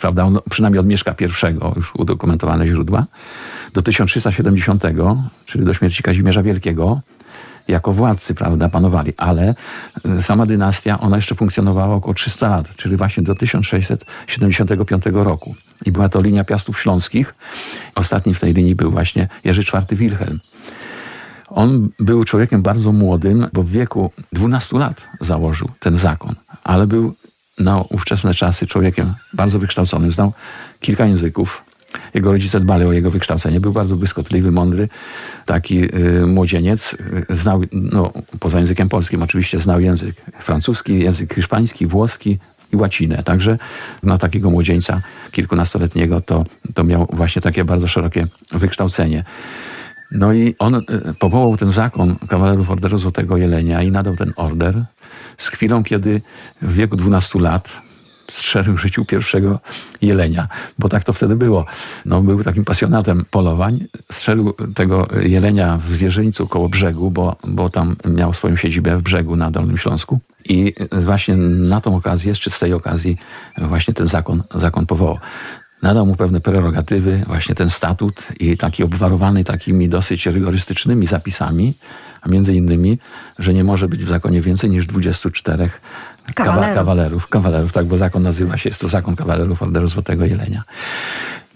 prawda, on, przynajmniej od Mieszka I, już udokumentowane źródła, do 1370, czyli do śmierci Kazimierza Wielkiego, jako władcy, prawda, panowali, ale e, sama dynastia, ona jeszcze funkcjonowała około 300 lat, czyli właśnie do 1675 roku. I była to linia Piastów Śląskich. Ostatni w tej linii był właśnie Jerzy IV Wilhelm. On był człowiekiem bardzo młodym, bo w wieku 12 lat założył ten zakon, ale był na ówczesne czasy człowiekiem bardzo wykształconym. Znał kilka języków, jego rodzice dbali o jego wykształcenie. Był bardzo błyskotliwy, mądry, taki y, młodzieniec. Znał, no, poza językiem polskim oczywiście, znał język francuski, język hiszpański, włoski, i łacinę. Także na takiego młodzieńca kilkunastoletniego to, to miał właśnie takie bardzo szerokie wykształcenie. No i on y, powołał ten zakon kawalerów Orderu Złotego Jelenia i nadał ten order z chwilą, kiedy w wieku 12 lat strzelił życiu pierwszego jelenia, bo tak to wtedy było. No, był takim pasjonatem polowań. Strzelił tego jelenia w zwierzyńcu koło brzegu, bo, bo tam miał swoją siedzibę w brzegu na Dolnym Śląsku. I właśnie na tą okazję, czy z tej okazji, właśnie ten zakon, zakon powołał nadał mu pewne prerogatywy, właśnie ten statut i taki obwarowany takimi dosyć rygorystycznymi zapisami, a między innymi, że nie może być w zakonie więcej niż 24 kawalerów. kawalerów, kawalerów, tak, bo zakon nazywa się, jest to zakon kawalerów Orderu Złotego Jelenia.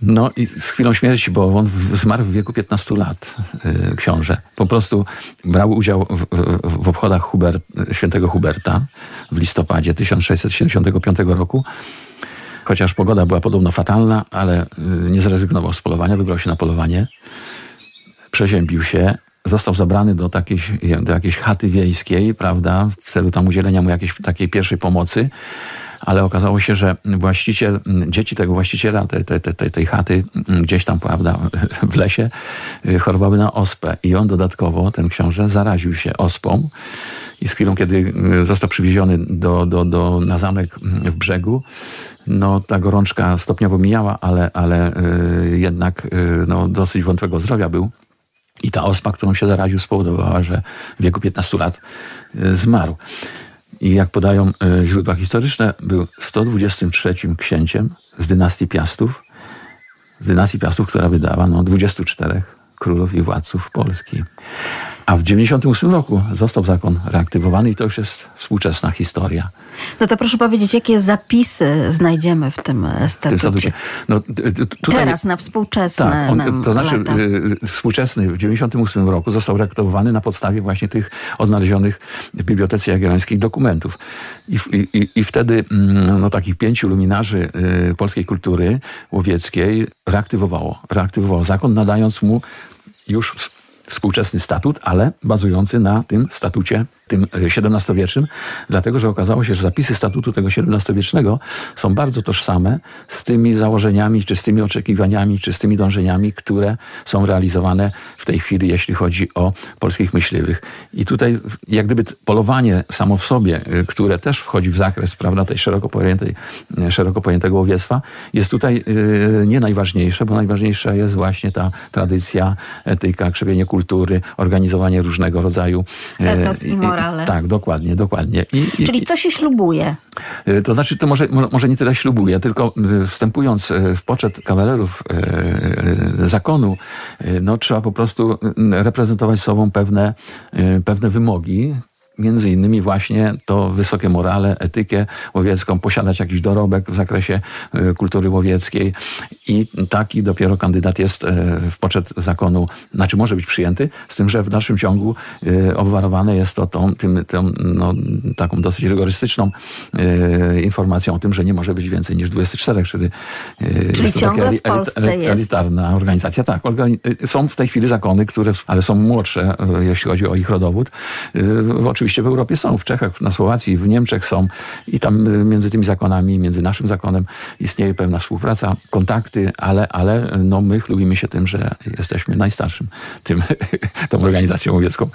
No i z chwilą śmierci, bo on zmarł w wieku 15 lat, yy, książę. Po prostu brał udział w, w, w obchodach Hubert, świętego Huberta w listopadzie 1675 roku. Chociaż pogoda była podobno fatalna, ale yy, nie zrezygnował z polowania, wybrał się na polowanie. Przeziębił się został zabrany do, takiej, do jakiejś chaty wiejskiej, prawda, w celu tam udzielenia mu jakiejś takiej pierwszej pomocy, ale okazało się, że właściciel, dzieci tego właściciela tej, tej, tej, tej chaty gdzieś tam, prawda, w lesie y, chorowały na ospę. I on dodatkowo, ten książę, zaraził się ospą. I z chwilą, kiedy y, został przywieziony do, do, do, na zamek w brzegu, no ta gorączka stopniowo mijała, ale, ale y, jednak no, dosyć wątłego zdrowia był. I ta ospa, którą się zaraził, spowodowała, że w wieku 15 lat e, zmarł. I jak podają e, źródła historyczne, był 123 księciem z dynastii Piastów, z dynastii Piastów, która wydała no, 24 królów i władców Polski. A w 98 roku został zakon reaktywowany i to już jest współczesna historia. No to proszę powiedzieć, jakie zapisy znajdziemy w tym statucie? W statucie. No, tutaj, Teraz na współczesne tak, on, To znaczy lata. Y, współczesny w 98 roku został reaktywowany na podstawie właśnie tych odnalezionych w Bibliotece Jagiellońskiej dokumentów. I, i, i wtedy mm, no, takich pięciu luminarzy y, polskiej kultury łowieckiej reaktywowało, reaktywowało zakon, nadając mu już współczesny statut, ale bazujący na tym statucie tym XVII-wiecznym, dlatego że okazało się, że zapisy statutu tego XVII-wiecznego są bardzo tożsame z tymi założeniami, czy z tymi oczekiwaniami, czy z tymi dążeniami, które są realizowane w tej chwili, jeśli chodzi o polskich myśliwych. I tutaj jak gdyby polowanie samo w sobie, y, które też wchodzi w zakres prawda, tej szeroko, pojętej, y, szeroko pojętego łowiectwa, jest tutaj nie najważniejsze, bo najważniejsza jest właśnie ta tradycja, etyka, krzewienie kultury, organizowanie różnego rodzaju Etos i morale. Tak, dokładnie, dokładnie. I, Czyli co się ślubuje? Y, to znaczy, to może, może nie tyle ślubuje, tylko wstępując y, w poczet kawalerów zakonu, no, trzeba po prostu reprezentować sobą pewne, pewne wymogi, między innymi właśnie to wysokie morale, etykę łowiecką, posiadać jakiś dorobek w zakresie e, kultury łowieckiej i taki dopiero kandydat jest e, w poczet zakonu, znaczy może być przyjęty, z tym, że w dalszym ciągu e, obwarowane jest to tą, tym, tą, no, taką dosyć rygorystyczną informacją o tym, że nie może być więcej niż 24, czyli, czyli ciągle elit, w Polsce elit, elitarna jest. organizacja. Tak, są w tej chwili zakony, które, ale są młodsze, jeśli chodzi o ich rodowód. Oczywiście oczywiście w Europie są, w Czechach, na Słowacji, w Niemczech są i tam y, między tymi zakonami, między naszym zakonem istnieje pewna współpraca, kontakty, ale, ale no my chlubimy się tym, że jesteśmy najstarszym tym, tą organizacją łowiecką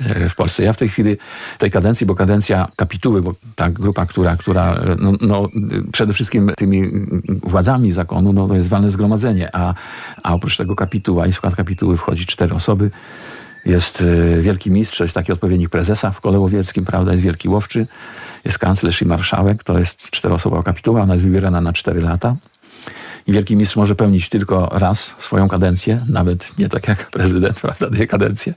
e, w Polsce. Ja w tej chwili, tej kadencji, bo kadencja kapituły, bo ta grupa, która, która no, no przede wszystkim tymi władzami zakonu, no to jest walne zgromadzenie, a, a oprócz tego kapituła i w skład kapituły wchodzi cztery osoby, jest y, wielki mistrz, jest taki odpowiednik prezesa w kole łowieckim, prawda, jest wielki łowczy, jest kanclerz i marszałek, to jest czteroosobowa kapituła, ona jest wybierana na cztery lata. I wielki mistrz może pełnić tylko raz swoją kadencję, nawet nie tak jak prezydent, prawda, dwie kadencje,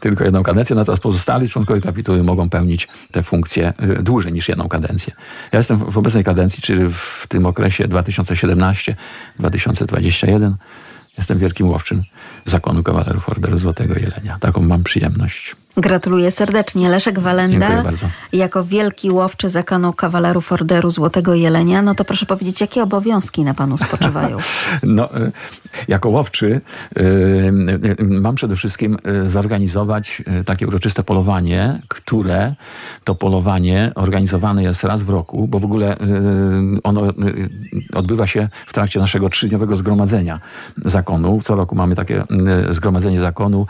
tylko jedną kadencję, natomiast pozostali członkowie kapituły mogą pełnić te funkcje y, dłużej niż jedną kadencję. Ja jestem w obecnej kadencji, czyli w tym okresie 2017-2021, jestem wielkim łowczym zakonu kawalerów Orderu Złotego Jelenia. Taką mam przyjemność. Gratuluję serdecznie. Leszek Walenda, jako wielki łowczy zakonu kawalerów Orderu Złotego Jelenia, no to proszę powiedzieć, jakie obowiązki na panu spoczywają? no, e, jako łowczy e, mam przede wszystkim e, zorganizować takie uroczyste polowanie, które to polowanie organizowane jest raz w roku, bo w ogóle ono odbywa się w trakcie naszego trzydniowego zgromadzenia zakonu. Co roku mamy takie zgromadzenie zakonu.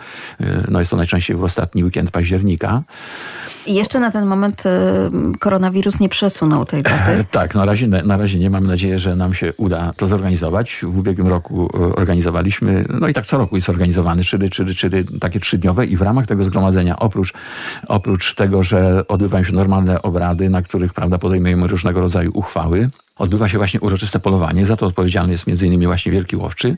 No jest to najczęściej w ostatni weekend weekend października. I jeszcze na ten moment y, koronawirus nie przesunął tej daty. Tak, na razie, na razie nie. Mam nadzieję, że nam się uda to zorganizować. W ubiegłym roku y, organizowaliśmy, no i tak co roku jest organizowany, czyli, czyli, czyli takie trzydniowe i w ramach tego zgromadzenia, oprócz, oprócz tego, że odbywają się normalne obrady, na których prawda, podejmujemy różnego rodzaju uchwały, odbywa się właśnie uroczyste polowanie. Za to odpowiedzialny jest innymi właśnie Wielki Łowczy.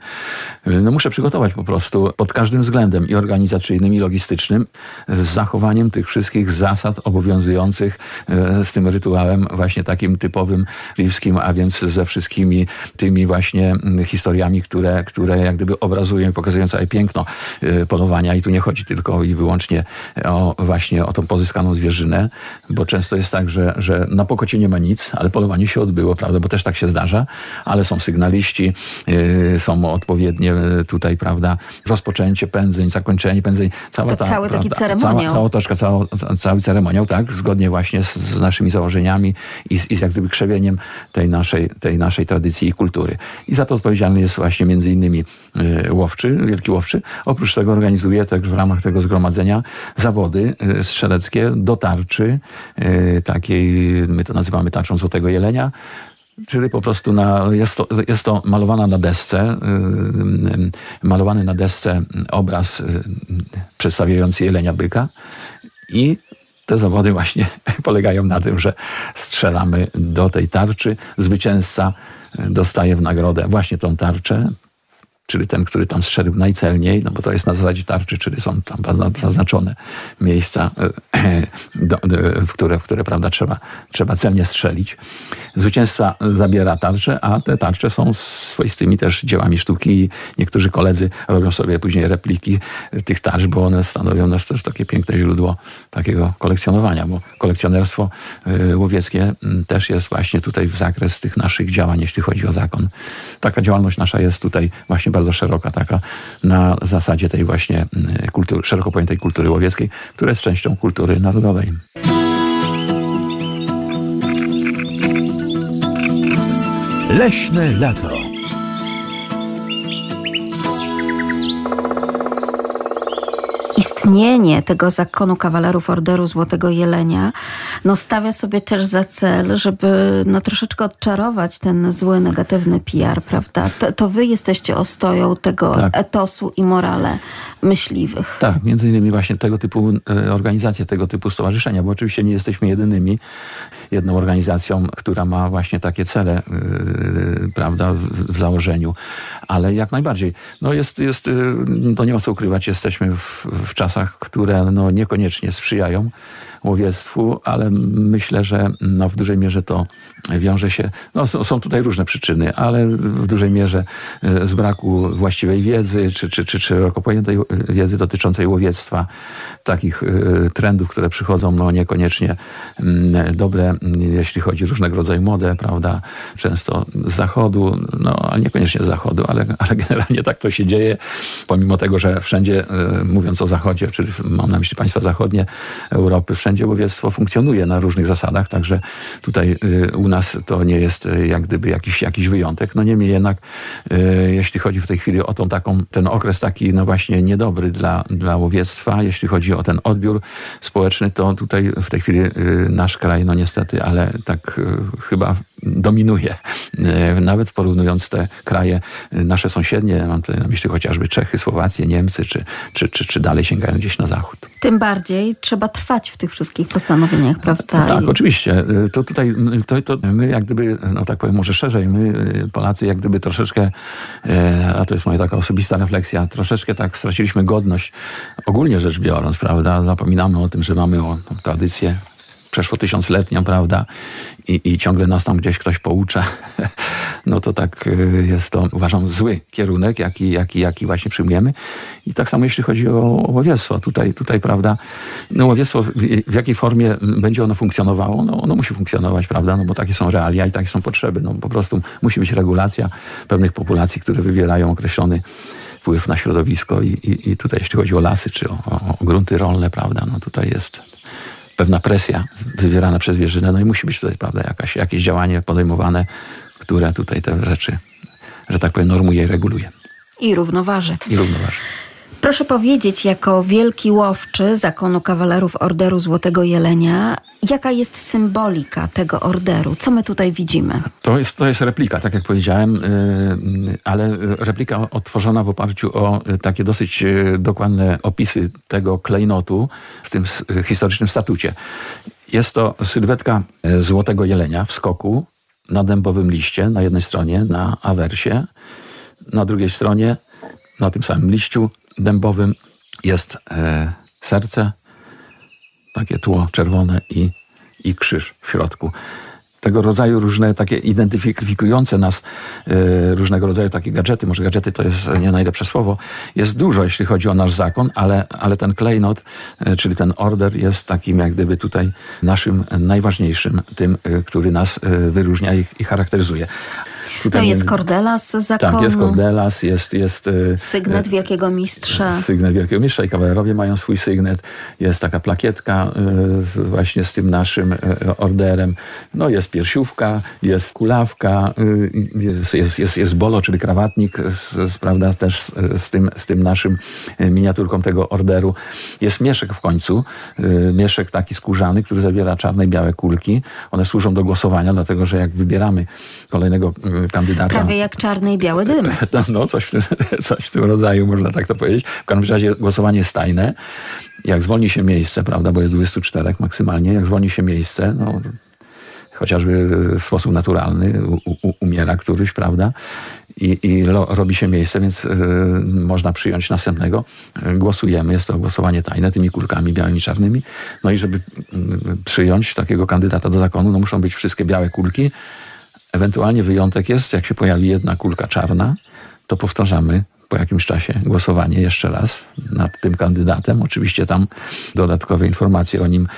No muszę przygotować po prostu pod każdym względem i organizacyjnym, i logistycznym z zachowaniem tych wszystkich zasad obowiązujących e, z tym rytuałem właśnie takim typowym rimskim, a więc ze wszystkimi tymi właśnie mm, historiami, które, które jak gdyby obrazują i pokazują całe piękno e, polowania. I tu nie chodzi tylko i wyłącznie o właśnie o tą pozyskaną zwierzynę, bo często jest tak, że, że na pokocie nie ma nic, ale polowanie się odbyło, prawda? Prawda, bo też tak się zdarza, ale są sygnaliści, yy, są odpowiednie yy, tutaj, prawda, rozpoczęcie pędzeń, zakończenie pędzeń, cała to ta, cały prawda, taki ceremoniał. Cała, cała otoczka, cała, cały ceremoniał, tak, zgodnie właśnie z, z naszymi założeniami i z, i z jak gdyby krzewieniem tej naszej, tej naszej tradycji i kultury. I za to odpowiedzialny jest właśnie między innymi yy, łowczy, wielki łowczy. Oprócz tego organizuje też w ramach tego zgromadzenia zawody strzeleckie do tarczy, takiej, my to nazywamy tarczą Złotego Jelenia, Czyli po prostu na, jest, to, jest to malowana na desce, yy, malowany na desce obraz yy, przedstawiający jelenia byka i te zawody właśnie polegają na tym, że strzelamy do tej tarczy. Zwycięzca dostaje w nagrodę właśnie tą tarczę, czyli ten, który tam strzelił najcelniej, no bo to jest na zasadzie tarczy, czyli są tam zaznaczone miejsca, e, w które, w które prawda, trzeba, trzeba celnie strzelić. Zwycięstwa zabiera tarcze, a te tarcze są swoistymi też dziełami sztuki. Niektórzy koledzy robią sobie później repliki tych tarcz, bo one stanowią też takie piękne źródło takiego kolekcjonowania, bo kolekcjonerstwo e, łowieckie też jest właśnie tutaj w zakres tych naszych działań, jeśli chodzi o zakon. Taka działalność nasza jest tutaj właśnie bardzo szeroka, taka na zasadzie tej właśnie mm, kultury, szeroko pojętej kultury łowieckiej, która jest częścią kultury narodowej. Leśne lato. Istnienie tego zakonu kawalerów Orderu Złotego Jelenia no, stawia sobie też za cel, żeby no, troszeczkę odczarować ten zły, negatywny PR, prawda? To, to wy jesteście ostoją tego tak. etosu i morale myśliwych. Tak, między innymi właśnie tego typu e, organizacje, tego typu stowarzyszenia, bo oczywiście nie jesteśmy jedynymi jedną organizacją, która ma właśnie takie cele, yy, prawda, w, w, założeniu, ale jak najbardziej. No jest, jest yy, to nie ma co ukrywać, jesteśmy w, w czasach, które no niekoniecznie sprzyjają łowiectwu, ale myślę, że no w dużej mierze to wiąże się, no są tutaj różne przyczyny, ale w dużej mierze e, z braku właściwej wiedzy, czy, czy, czy, szeroko pojętej wiedzy dotyczącej łowiectwa, takich e, trendów, które przychodzą, no niekoniecznie mm, dobre, jeśli chodzi o różnego rodzaju modę, prawda, często z zachodu, no niekoniecznie z zachodu, ale, ale generalnie tak to się dzieje, pomimo tego, że wszędzie, e, mówiąc o zachodzie, czyli mam na myśli państwa zachodnie Europy, wszędzie łowiectwo funkcjonuje na różnych zasadach, także tutaj y, u nas to nie jest y, jak gdyby jakiś, jakiś wyjątek. No niemniej jednak, y, jeśli chodzi w tej chwili o tą taką, ten okres taki, no właśnie niedobry dla, dla łowiectwa, jeśli chodzi o ten odbiór społeczny, to tutaj w tej chwili nasz kraj, no niestety, ale tak chyba dominuje. Nawet porównując te kraje nasze sąsiednie, mam tutaj na myśli chociażby Czechy, Słowację, Niemcy, czy, czy, czy, czy dalej sięgają gdzieś na zachód. Tym bardziej trzeba trwać w tych wszystkich postanowieniach, prawda? Tak, I... oczywiście. To tutaj, to, to my jak gdyby, no tak powiem może szerzej, my Polacy jak gdyby troszeczkę, e, a to jest moja taka osobista refleksja, troszeczkę tak straciliśmy godność, ogólnie rzecz biorąc, prawda? Zapominamy o tym, że mamy o, tradycję przeszło tysiącletnią, prawda? I, I ciągle nas tam gdzieś ktoś poucza. No to tak y, jest to, uważam, zły kierunek, jaki, jaki, jaki właśnie przyjmujemy. I tak samo jeśli chodzi o łowiectwo. Tutaj, tutaj prawda, no łowiectwo w, w jakiej formie będzie ono funkcjonowało? No ono musi funkcjonować, prawda? No bo takie są realia i takie są potrzeby. No po prostu musi być regulacja pewnych populacji, które wywierają określony wpływ na środowisko i, i, i tutaj jeśli chodzi o lasy czy o, o, o grunty rolne, prawda, no tutaj jest pewna presja wywierana przez wieżynę, no i musi być tutaj, prawda, jakaś, jakieś działanie podejmowane, które tutaj te rzeczy, że tak powiem, normuje i reguluje. I równoważy. I równoważy. Proszę powiedzieć, jako wielki łowczy zakonu kawalerów Orderu Złotego Jelenia, jaka jest symbolika tego orderu? Co my tutaj widzimy? To jest, to jest replika, tak jak powiedziałem, y, ale replika otworzona w oparciu o takie dosyć y, dokładne opisy tego klejnotu w tym historycznym statucie. Jest to sylwetka y, Złotego Jelenia w skoku na dębowym liście na jednej stronie, na awersie, na drugiej stronie na tym samym liściu dębowym jest e, serce, takie tło czerwone i, i krzyż w środku. Tego rodzaju różne takie identyfikujące nas e, różnego rodzaju takie gadżety, może gadżety to jest nie najlepsze słowo, jest dużo, jeśli chodzi o nasz zakon, ale, ale ten klejnot, e, czyli ten order jest takim jak gdyby tutaj naszym najważniejszym, tym, który nas wyróżnia i, i charakteryzuje. Tutaj to jest Kordelas z zakonu. Tak, jest Kordelas, jest... jest e, sygnet e, Wielkiego Mistrza. Sygnet Wielkiego Mistrza i kawalerowie mają swój sygnet. Jest taka plakietka e, właśnie z tym naszym orderem. No jest piersiówka, jest kulawka, jest, jest, jest, jest bolo, czyli krawatnik, z, prawda, też z, z, tym, z tym naszym miniaturką tego orderu. Jest mieszek w końcu, mieszek taki skórzany, który zawiera czarne i białe kulki. One służą do głosowania, dlatego że jak wybieramy kolejnego kandydata. Prawie jak czarny i biały dym. No, no coś, w tym, coś w tym rodzaju, można tak to powiedzieć. W każdym razie głosowanie jest tajne. Jak zwolni się miejsce, prawda, bo jest 24 maksymalnie, jak zwolni się miejsce, no, chociażby w sposób naturalny u, u, umiera któryś, prawda, i, i lo, robi się miejsce, więc y, można przyjąć następnego. Głosujemy, jest to głosowanie tajne tymi kulkami białymi, czarnymi. No i żeby y, przyjąć takiego kandydata do zakonu, no muszą być wszystkie białe kulki. Ewentualnie wyjątek jest, jak się pojawi jedna kulka czarna, to powtarzamy po jakimś czasie głosowanie jeszcze raz nad tym kandydatem. Oczywiście tam dodatkowe informacje o nim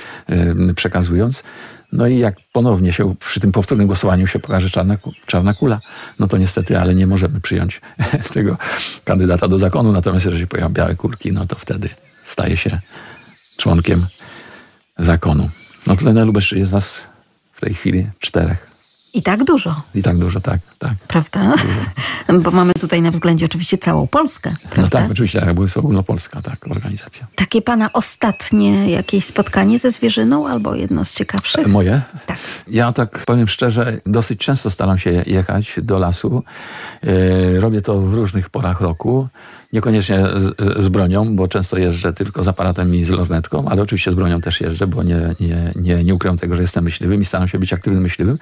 przekazując. No i jak ponownie się przy tym powtórnym głosowaniu się pokaże czarna, czarna kula, no to niestety, ale nie możemy przyjąć tego kandydata do zakonu. Natomiast jeżeli pojawią białe kulki, no to wtedy staje się członkiem zakonu. No tyle na Lubeszczy jest nas w tej chwili czterech. I tak dużo. I tak dużo, tak, tak. Prawda? Bo mamy tutaj na względzie oczywiście całą Polskę. Prawda? No tak, oczywiście, tak, bo jest ogólnopolska tak, organizacja. Takie pana ostatnie jakieś spotkanie ze zwierzyną albo jedno z ciekawszych? Moje? Tak. Ja tak powiem szczerze, dosyć często staram się jechać do lasu. Yy, robię to w różnych porach roku. Niekoniecznie z, z, bronią, bo często jeżdżę tylko z aparatem i z lornetką, ale oczywiście z bronią też jeżdżę, bo nie, nie, nie, nie ukrywam tego, że jestem myśliwym i staram się być aktywnym myśliwym.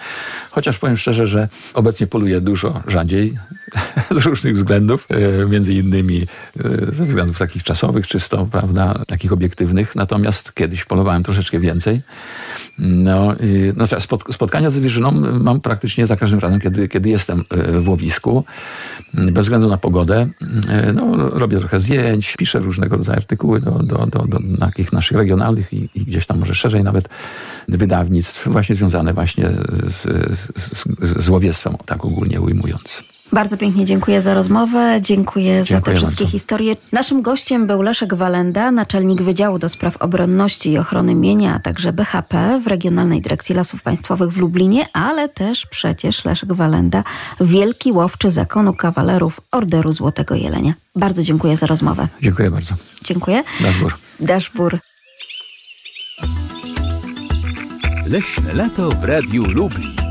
Chociaż powiem szczerze, że obecnie poluję dużo rzadziej z różnych względów, między innymi ze względów takich czasowych, czysto, prawda, takich obiektywnych. Natomiast kiedyś polowałem troszeczkę więcej. No, no spotkania z zwierzyną mam praktycznie za każdym razem, kiedy, kiedy jestem w łowisku, bez względu na pogodę. No, robię trochę zdjęć, piszę różnego rodzaju artykuły do, do, do, do takich naszych regionalnych i, i, gdzieś tam może szerzej nawet wydawnictw, właśnie związane właśnie z, z, z łowiectwem, tak ogólnie ujmując. Bardzo pięknie dziękuję za rozmowę, dziękuję, dziękuję za te wszystkie bardzo. historie. Naszym gościem był Leszek Walenda, naczelnik Wydziału do Spraw Obronności i Ochrony Mienia, a także BHP w Regionalnej Dyrekcji Lasów Państwowych w Lublinie, ale też przecież Leszek Walenda, wielki łowczy zakonu kawalerów Orderu Złotego Jelenia. Bardzo dziękuję za rozmowę. Dziękuję bardzo. Dziękuję. Daszbur. Daszbur. Leśne lato w Radiu Lublin.